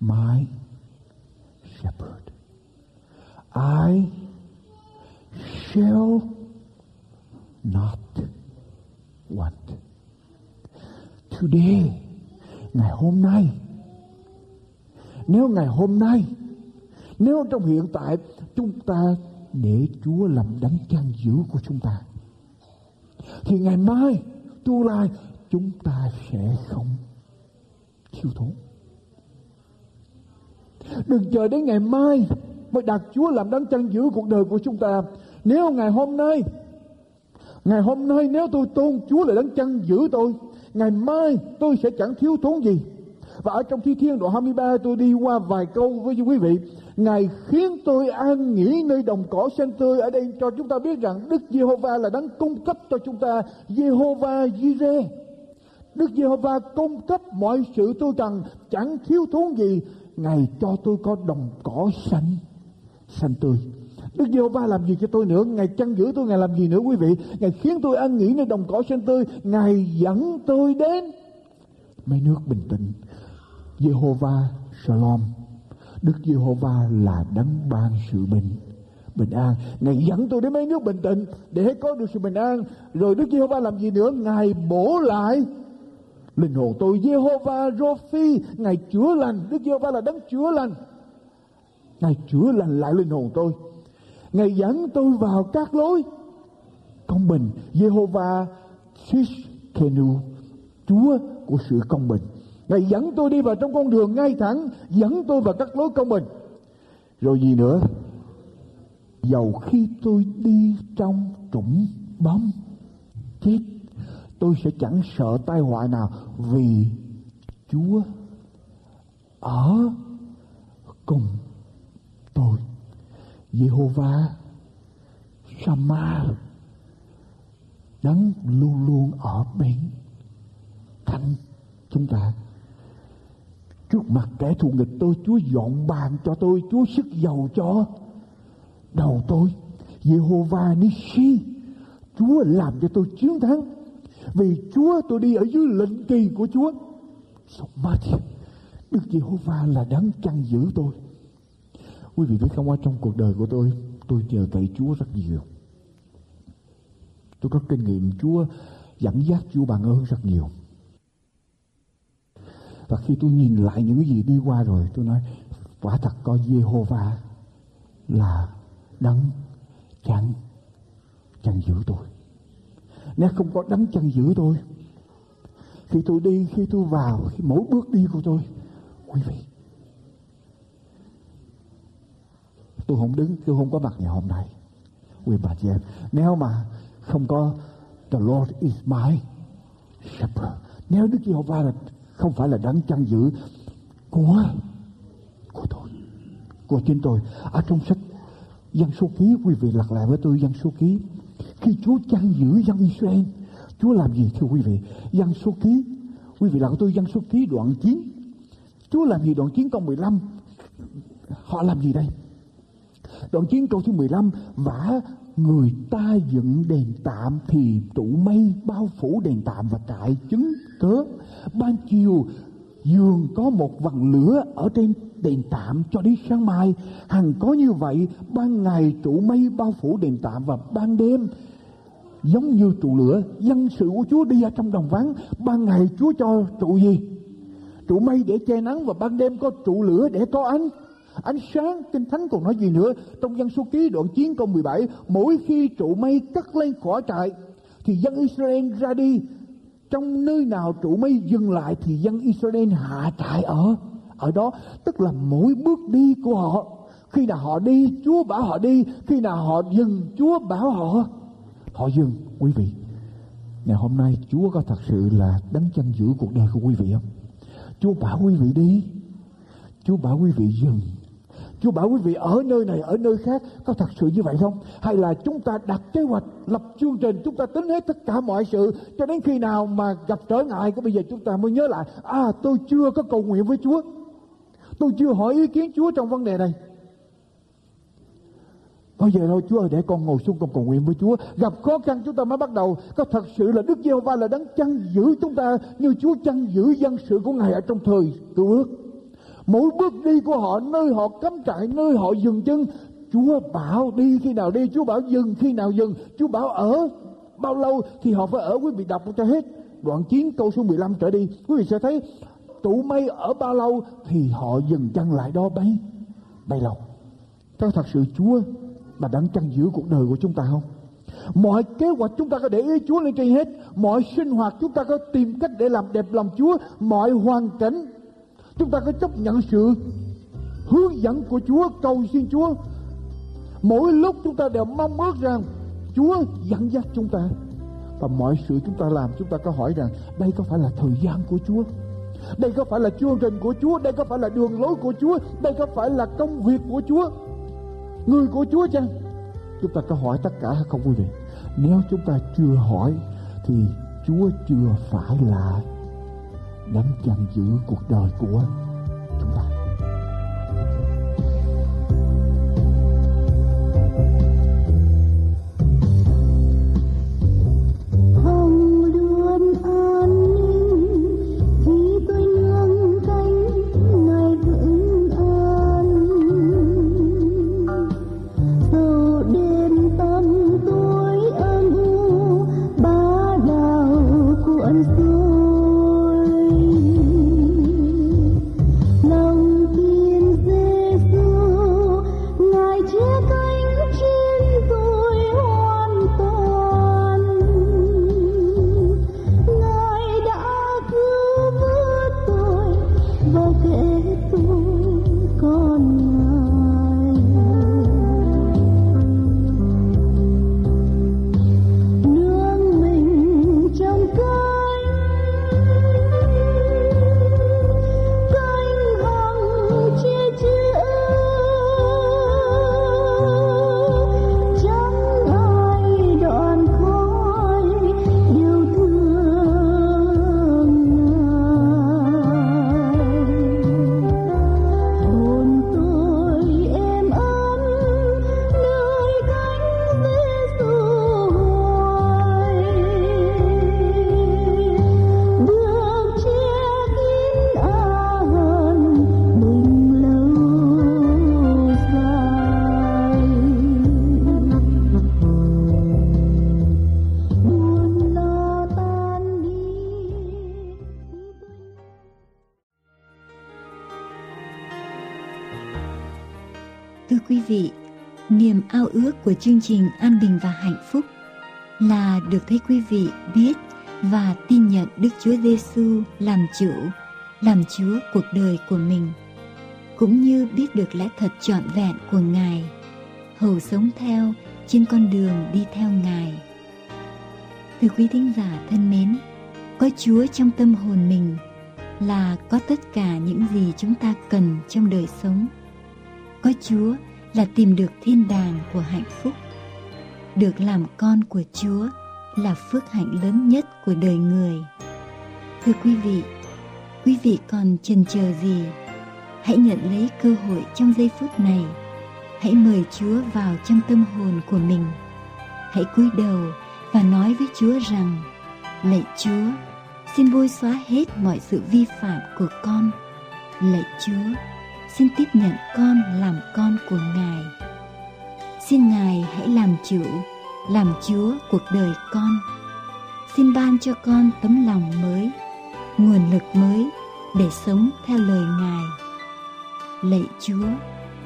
my shepherd. I shall not want. Today, ngày hôm nay, nếu ngày hôm nay, nếu trong hiện tại chúng ta để Chúa làm đấng chăn giữ của chúng ta, thì ngày mai, tương lai, chúng ta sẽ không thiếu thốn đừng chờ đến ngày mai mới đặt Chúa làm đấng chân giữ cuộc đời của chúng ta. Nếu ngày hôm nay, ngày hôm nay nếu tôi tôn Chúa là đấng chân giữ tôi, ngày mai tôi sẽ chẳng thiếu thốn gì. Và ở trong thi thiên đoạn 23 tôi đi qua vài câu với quý vị. Ngài khiến tôi an nghỉ nơi đồng cỏ xanh tươi ở đây cho chúng ta biết rằng Đức Giê-hô-va là đấng cung cấp cho chúng ta Giê-hô-va Jireh Đức Giê-hô-va cung cấp mọi sự tôi cần, chẳng thiếu thốn gì. Ngài cho tôi có đồng cỏ xanh xanh tươi. Đức Giê-hô-va làm gì cho tôi nữa? Ngài chăn giữ tôi, Ngài làm gì nữa quý vị? Ngài khiến tôi ăn nghỉ nơi đồng cỏ xanh tươi. Ngài dẫn tôi đến mấy nước bình tĩnh. Giê-hô-va Shalom. Đức Giê-hô-va là đấng ban sự bình bình an. Ngài dẫn tôi đến mấy nước bình tĩnh để có được sự bình an. Rồi Đức Giê-hô-va làm gì nữa? Ngài bổ lại linh hồn tôi Jehovah Rophi ngài chữa lành. Đức Jehovah là đấng chữa lành. Ngài chữa lành lại linh hồn tôi. Ngài dẫn tôi vào các lối. Công bình Jehovah Shishkenu Chúa của sự công bình. Ngài dẫn tôi đi vào trong con đường ngay thẳng, Dẫn tôi vào các lối công bình. Rồi gì nữa? Dầu khi tôi đi trong trũng bóng, chết Tôi sẽ chẳng sợ tai họa nào Vì Chúa ở cùng tôi. Jehovah Sama Đấng luôn luôn ở bên cạnh chúng ta. Trước mặt kẻ thù nghịch tôi Chúa dọn bàn cho tôi Chúa sức giàu cho đầu tôi. Jehovah Nissi, Chúa làm cho tôi chiến thắng. Vì Chúa tôi đi ở dưới lệnh kỳ của Chúa. Matthew Đức Giê-hô-va là đấng chăn giữ tôi. Quý vị biết không qua trong cuộc đời của tôi Tôi nhờ cậy Chúa rất nhiều. Tôi có kinh nghiệm Chúa dẫn dắt Chúa bằng ơn rất nhiều. Và khi tôi nhìn lại những cái gì đi qua rồi, tôi nói, quả thật có Jehovah là đấng chăn chăn giữ tôi nếu không có đấng chân giữ tôi khi tôi đi khi tôi vào khi mỗi bước đi của tôi quý vị tôi không đứng tôi không có mặt ngày hôm nay quý bà chị em nếu mà không có The Lord is my shepherd. Nếu Đức Giê-hô-va là không phải là đấng chăn giữ của của tôi, của chính tôi. Ở trong sách dân số ký quý vị lặp lại với tôi dân số ký khi Chúa chăn giữ dân Israel, Chúa làm gì thưa quý vị? Dân số ký. Quý vị là tôi, dân số ký đoạn 9 Chúa làm gì đoạn 9 câu 15 họ làm gì đây? Đoạn 9 câu thứ 15 vả người ta dựng đền tạm thì trụ mây bao phủ đền tạm và trại chứng cớ. Ban chiều, giường có một vầng lửa ở trên đền tạm cho đến sáng mai. Hằng có như vậy, ban ngày trụ mây bao phủ đền tạm và ban đêm giống như trụ lửa, dân sự của chúa đi ở trong đồng vắng. Ban ngày chúa cho trụ gì? Trụ mây để che nắng và ban đêm có trụ lửa để có ánh. Ánh sáng, kinh thánh còn nói gì nữa? Trong dân số ký đoạn 9 câu 17 mỗi khi trụ mây cất lên khỏi trại, thì dân Israel ra đi. Trong nơi nào trụ mây dừng lại, thì dân Israel hạ trại ở. Ở đó, tức là mỗi bước đi của họ. Khi nào họ đi, Chúa bảo họ đi. Khi nào họ dừng, Chúa bảo họ họ dương quý vị ngày hôm nay Chúa có thật sự là đánh chân giữ cuộc đời của quý vị không Chúa bảo quý vị đi Chúa bảo quý vị dừng Chúa bảo quý vị ở nơi này ở nơi khác có thật sự như vậy không? Hay là chúng ta đặt kế hoạch, lập chương trình, chúng ta tính hết tất cả mọi sự cho đến khi nào mà gặp trở ngại của bây giờ chúng ta mới nhớ lại à tôi chưa có cầu nguyện với Chúa. Tôi chưa hỏi ý kiến Chúa trong vấn đề này. Bây giờ thôi Chúa ơi, để con ngồi xuống con cầu nguyện với Chúa. Gặp khó khăn chúng ta mới bắt đầu. Có thật sự là Đức Giê-hô-va là đấng chăn giữ chúng ta, Như Chúa chăn giữ dân sự của Ngài ở trong thời cứu ước Mỗi bước đi của họ, nơi họ cắm trại, nơi họ dừng chân, Chúa bảo đi khi nào đi, Chúa bảo dừng khi nào dừng. Chúa bảo ở bao lâu thì họ phải ở, quý vị đọc cho hết. Đoạn 9 câu số 15 trở đi, quý vị sẽ thấy, tụ mây ở bao lâu thì họ dừng chân lại đó bấy bấy lâu có thật sự Chúa là đang chăn giữ cuộc đời của chúng ta không? Mọi kế hoạch chúng ta có để ý Chúa lên trên hết. Mọi sinh hoạt chúng ta có tìm cách để làm đẹp lòng Chúa. Mọi hoàn cảnh chúng ta có chấp nhận sự hướng dẫn của Chúa, cầu xin Chúa. Mỗi lúc chúng ta đều mong ước rằng Chúa dẫn dắt chúng ta. Và mọi sự chúng ta làm, chúng ta có hỏi rằng, đây có phải là thời gian của Chúa? Đây có phải là chương trình của Chúa? Đây có phải là đường lối của Chúa? Đây có phải là công việc của Chúa? Người của Chúa chăng? Chúng ta có hỏi tất cả hay không quý vị? Nếu chúng ta chưa hỏi, thì Chúa chưa phải là đấng chăn giữ cuộc đời của chúng ta. Chương trình An Bình và Hạnh Phúc là được thấy quý vị biết và tin nhận Đức Chúa Giêsu làm chủ, làm Chúa cuộc đời của mình, cũng như biết được lẽ thật trọn vẹn của Ngài, hầu sống theo trên con đường đi theo Ngài. Thưa quý thính giả thân mến, có Chúa trong tâm hồn mình là có tất cả những gì chúng ta cần trong đời sống. Có Chúa là tìm được thiên đàng của hạnh phúc. Được làm con của Chúa là phước hạnh lớn nhất của đời người. Thưa quý vị, quý vị còn chần chờ gì? Hãy nhận lấy cơ hội trong giây phút này. Hãy mời Chúa vào trong tâm hồn của mình. Hãy cúi đầu và nói với Chúa rằng: Lạy Chúa, xin bôi xóa hết mọi sự vi phạm của con. Lạy Chúa, xin tiếp nhận con làm con của Ngài. Xin Ngài hãy làm chủ, làm Chúa cuộc đời con. Xin ban cho con tấm lòng mới, nguồn lực mới để sống theo lời Ngài. Lạy Chúa,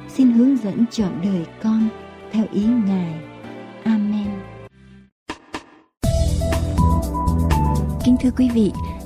xin hướng dẫn chọn đời con theo ý Ngài. Amen. Kính thưa quý vị,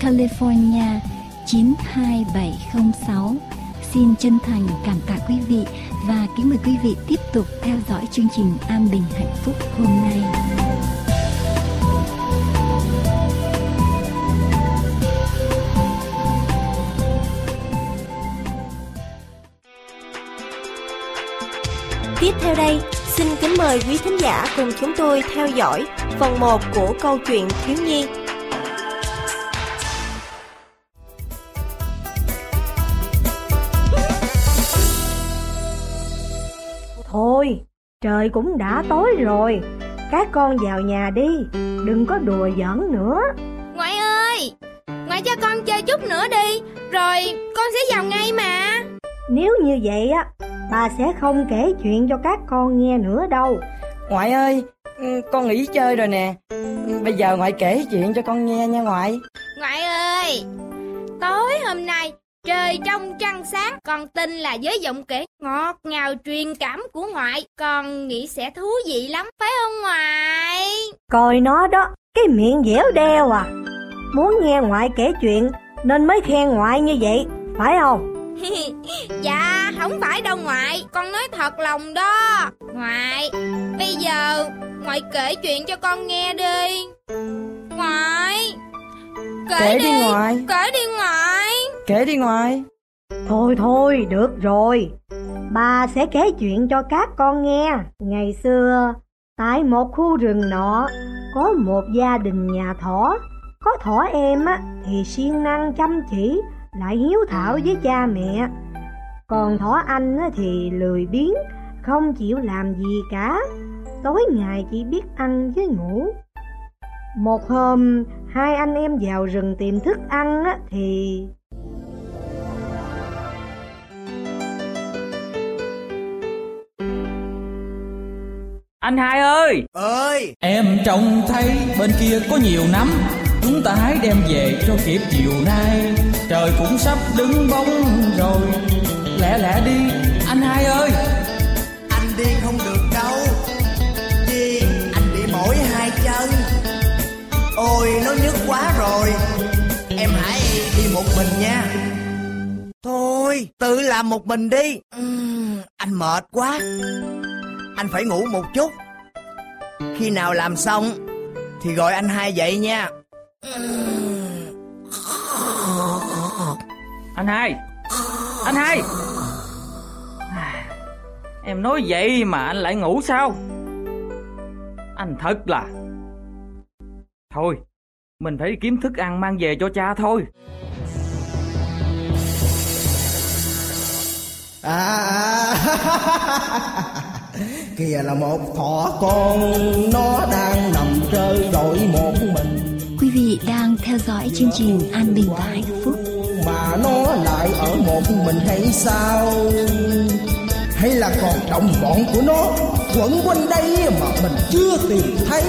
California 92706. Xin chân thành cảm tạ quý vị và kính mời quý vị tiếp tục theo dõi chương trình An Bình Hạnh Phúc hôm nay. Tiếp theo đây, xin kính mời quý thính giả cùng chúng tôi theo dõi phần 1 của câu chuyện thiếu nhi. Trời cũng đã tối rồi, các con vào nhà đi, đừng có đùa giỡn nữa. Ngoại ơi, ngoại cho con chơi chút nữa đi, rồi con sẽ vào ngay mà. Nếu như vậy á, bà sẽ không kể chuyện cho các con nghe nữa đâu. Ngoại ơi, ừ, con nghỉ chơi rồi nè. Ừ, Bây giờ ngoại kể chuyện cho con nghe nha ngoại. Ngoại ơi, tối hôm nay trời trong trăng sáng, con tin là với giọng kể ngọt ngào truyền cảm của ngoại, con nghĩ sẽ thú vị lắm, phải không ngoại? Coi nó đó, cái miệng dẻo đeo à. Muốn nghe ngoại kể chuyện nên mới khen ngoại như vậy, phải không? dạ, không phải đâu ngoại, con nói thật lòng đó. Ngoại, bây giờ ngoại kể chuyện cho con nghe đi. Ngoại, kể, Kể đi ngoại. kể đi ngoại. Kể đi ngoại. Thôi thôi, được rồi. Bà sẽ kể chuyện cho các con nghe. Ngày xưa, tại một khu rừng nọ, có một gia đình nhà thỏ. Có thỏ em á, thì siêng năng chăm chỉ, lại hiếu thảo với cha mẹ. Còn thỏ anh á, thì lười biếng, không chịu làm gì cả. Tối ngày chỉ biết ăn với ngủ. Một hôm, hai anh em vào rừng tìm thức ăn á, thì Anh hai ơi! Ơi! Em trông thấy bên kia có nhiều nắm Chúng ta hãy đem về cho kịp chiều nay. Trời cũng sắp đứng bóng rồi Lẹ lẹ đi. Anh hai ơi! Anh đi không được ôi nó nhức quá rồi. Em hãy đi một mình nha. Thôi tự làm một mình đi. Uhm, Anh mệt quá. Anh phải ngủ một chút. Khi nào làm xong Thì gọi anh hai dậy nha. Anh hai. Anh hai. Em nói vậy mà anh lại ngủ sao? Anh thật là Thôi Mình phải kiếm thức ăn mang về cho cha thôi. À, kìa là một thỏ con nó đang nằm chơi đội một mình. Quý vị đang theo dõi chương trình An Bình và Hạnh Phúc. mà nó lại ở một mình hay sao? Hay là còn đồng bọn của nó quẩn quanh đây mà mình chưa tìm thấy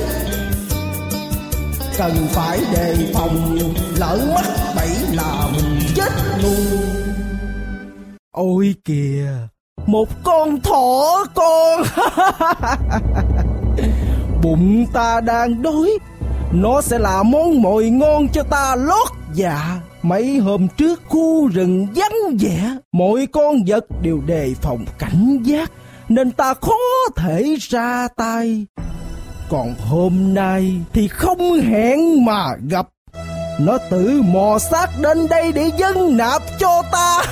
cần phải đề phòng, lỡ mất bẫy là mình chết luôn. Ôi kìa, một con thỏ con. Bụng ta đang đói, nó sẽ là món mồi ngon cho ta lót dạ. Mấy hôm trước khu rừng vắng vẻ mọi con vật đều đề phòng cảnh giác, nên ta khó thể ra tay còn hôm nay thì không hẹn mà gặp. Nó tự mò xác đến đây để dâng nạp cho ta.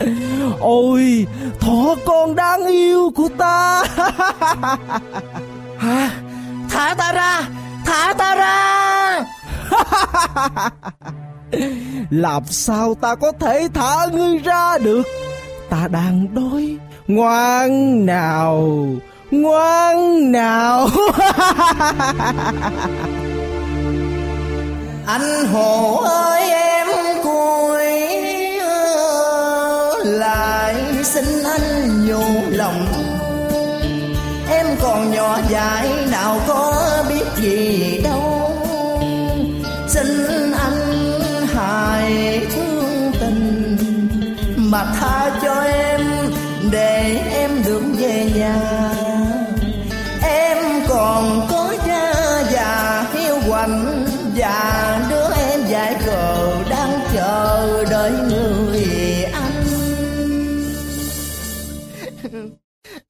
Ôi thỏ con đáng yêu của ta. Hả? Thả ta ra! Thả ta ra! Làm sao ta có thể thả ngươi ra được? Ta đang đói ngoan nào ngoan nào? Anh hồ ơi, em cùi lại xin anh nhủ lòng. Em còn nhỏ dại, nào có biết gì.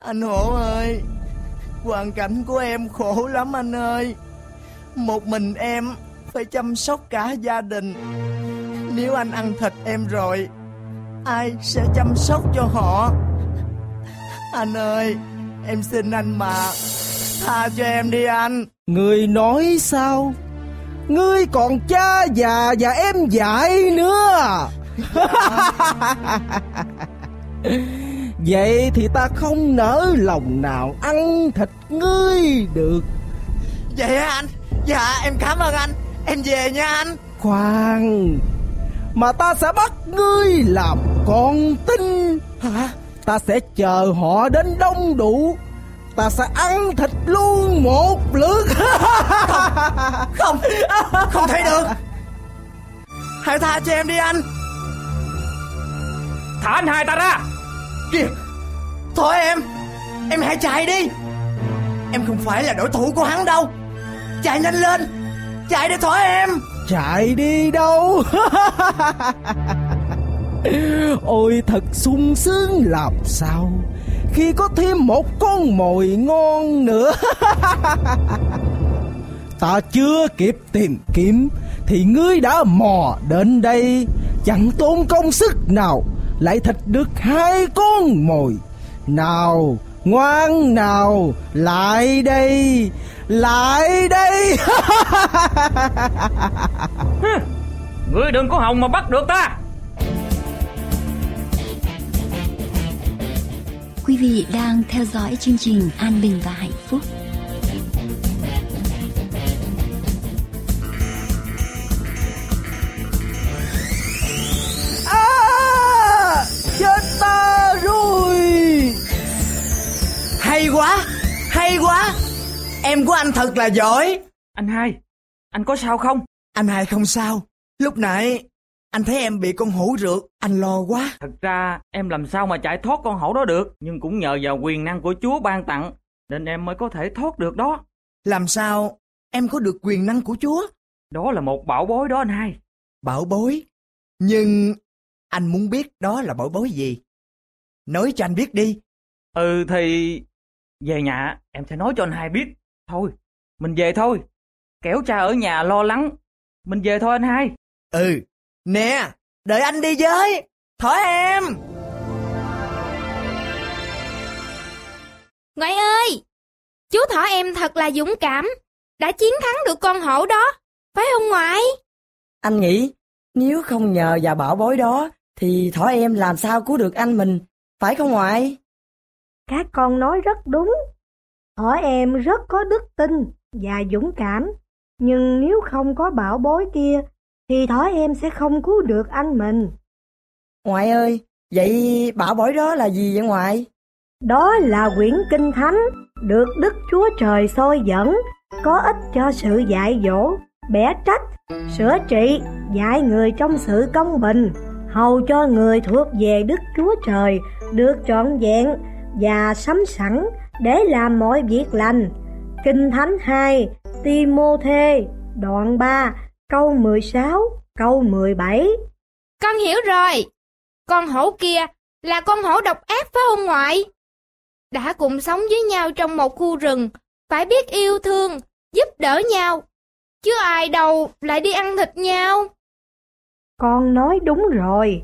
Anh hổ ơi hoàn cảnh của em khổ lắm anh ơi. Một mình em phải chăm sóc cả gia đình. Nếu anh ăn thịt em rồi ai sẽ chăm sóc cho họ? Anh ơi em xin anh mà tha cho em đi anh. Người nói sao? Ngươi còn cha già và em dại nữa Vậy thì ta không nỡ lòng nào ăn thịt ngươi được. Vậy hả anh? Dạ em cảm ơn anh. Em về nha anh. Khoan. Mà ta sẽ bắt ngươi làm con tin. Hả? Ta sẽ chờ họ đến đông đủ. Ta sẽ ăn thịt luôn một lượt. Không. Không, không thể được. Hãy tha cho em đi anh. Thả anh hai ta ra Kìa. Thôi em Em hãy chạy đi. Em không phải là đối thủ của hắn đâu. Chạy nhanh lên. Chạy để thôi em. Chạy đi đâu? Ôi, thật sung sướng, làm sao? Khi có thêm một con mồi ngon nữa. Ta chưa kịp tìm kiếm, Thì ngươi đã mò đến đây. Chẳng tốn công sức nào lại thịt được hai con mồi. Nào ngoan nào Lại đây Lại đây. Ngươi đừng có hòng mà bắt được ta. Quý vị đang theo dõi chương trình An Bình và Hạnh Phúc. Hay quá Hay quá. Em của anh thật là giỏi. Anh hai Anh có sao không? Anh hai không sao. Lúc nãy Anh thấy em bị con hổ rượt Anh lo quá. Thật ra em làm sao mà chạy thoát con hổ đó được? Nhưng cũng nhờ vào quyền năng của Chúa ban tặng Nên em mới có thể thoát được đó. Làm sao Em có được quyền năng của Chúa? Đó là một bảo bối đó anh hai. Bảo bối. Nhưng anh muốn biết đó là bảo bối gì? Nói cho anh biết đi. Ừ thì... Về nhà em sẽ nói cho anh hai biết. Thôi, mình về thôi. Kéo cha ở nhà lo lắng. Mình về thôi anh hai. Ừ, nè, đợi anh đi với. Thỏ em. Ngoại ơi, chú thỏ em thật là dũng cảm, đã chiến thắng được con hổ đó, phải không ngoại? Anh nghĩ nếu không nhờ vào bảo bối đó thì thỏ em làm sao cứu được anh mình, phải không ngoại? Các con nói rất đúng. Thỏ em rất có đức tin và dũng cảm. Nhưng nếu không có bảo bối kia thì thỏ em sẽ không cứu được anh mình. Ngoại ơi, vậy bảo bối đó là gì vậy ngoại? Đó là quyển kinh thánh được Đức Chúa Trời soi dẫn, có ích cho sự dạy dỗ, bẻ trách, sửa trị, dạy người trong sự công bình, hầu cho người thuộc về Đức Chúa Trời được trọn vẹn và sắm sẵn để làm mọi việc lành. Kinh Thánh 2, Timôthê, đoạn 3, câu 16, câu 17. Con hiểu rồi. Con hổ kia là con hổ độc ác phải không ngoại? Đã cùng sống với nhau trong một khu rừng, phải biết yêu thương, giúp đỡ nhau. Chứ ai đâu lại đi ăn thịt nhau. Con nói đúng rồi.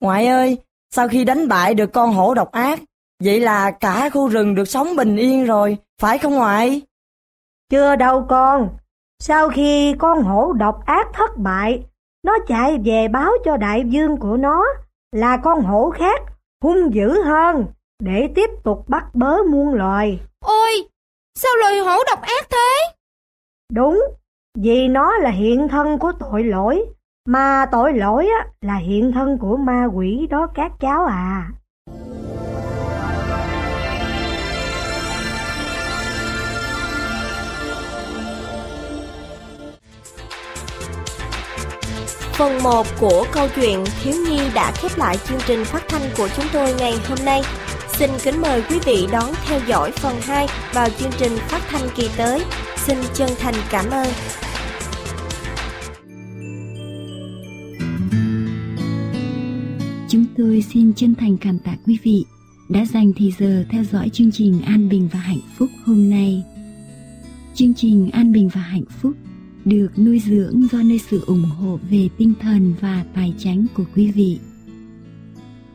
Ngoại ơi, sau khi đánh bại được con hổ độc ác, vậy là cả khu rừng được sống bình yên rồi, phải không ngoại? Chưa đâu con. Sau khi con hổ độc ác thất bại, nó chạy về báo cho đại vương của nó là con hổ khác hung dữ hơn để tiếp tục bắt bớ muôn loài. Ôi, sao loài hổ độc ác thế? Đúng, vì nó là hiện thân của tội lỗi, mà tội lỗi á, là hiện thân của ma quỷ đó các cháu à. Phần 1 của câu chuyện Thiếu Nhi đã khép lại chương trình phát thanh của chúng tôi ngày hôm nay. Xin kính mời quý vị đón theo dõi phần 2 vào chương trình phát thanh kỳ tới. Xin chân thành cảm ơn. Chúng tôi xin chân thành cảm tạ quý vị đã dành thời giờ theo dõi chương trình An Bình và Hạnh Phúc hôm nay. Chương trình An Bình và Hạnh Phúc được nuôi dưỡng do nơi sự ủng hộ về tinh thần và tài chánh của quý vị.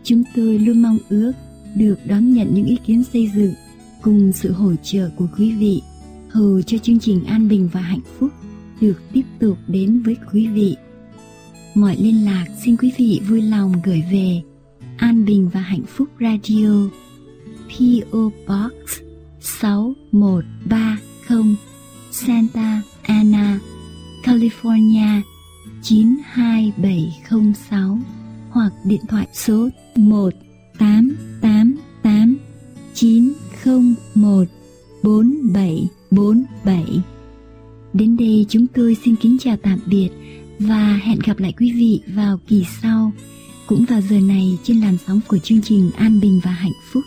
Chúng tôi luôn mong ước được đón nhận những ý kiến xây dựng cùng sự hỗ trợ của quý vị hầu cho chương trình an bình và hạnh phúc được tiếp tục đến với quý vị. Mọi liên lạc xin quý vị vui lòng gửi về An Bình và Hạnh Phúc Radio PO Box 6130 Santa Ana California 92706 hoặc điện thoại số 18889014747. Đến đây chúng tôi xin kính chào tạm biệt và hẹn gặp lại quý vị vào kỳ sau, cũng vào giờ này trên làn sóng của chương trình An Bình và Hạnh Phúc.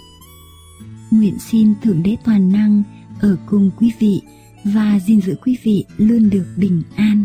Nguyện xin Thượng Đế Toàn Năng ở cùng quý vị và gìn giữ quý vị luôn được bình an.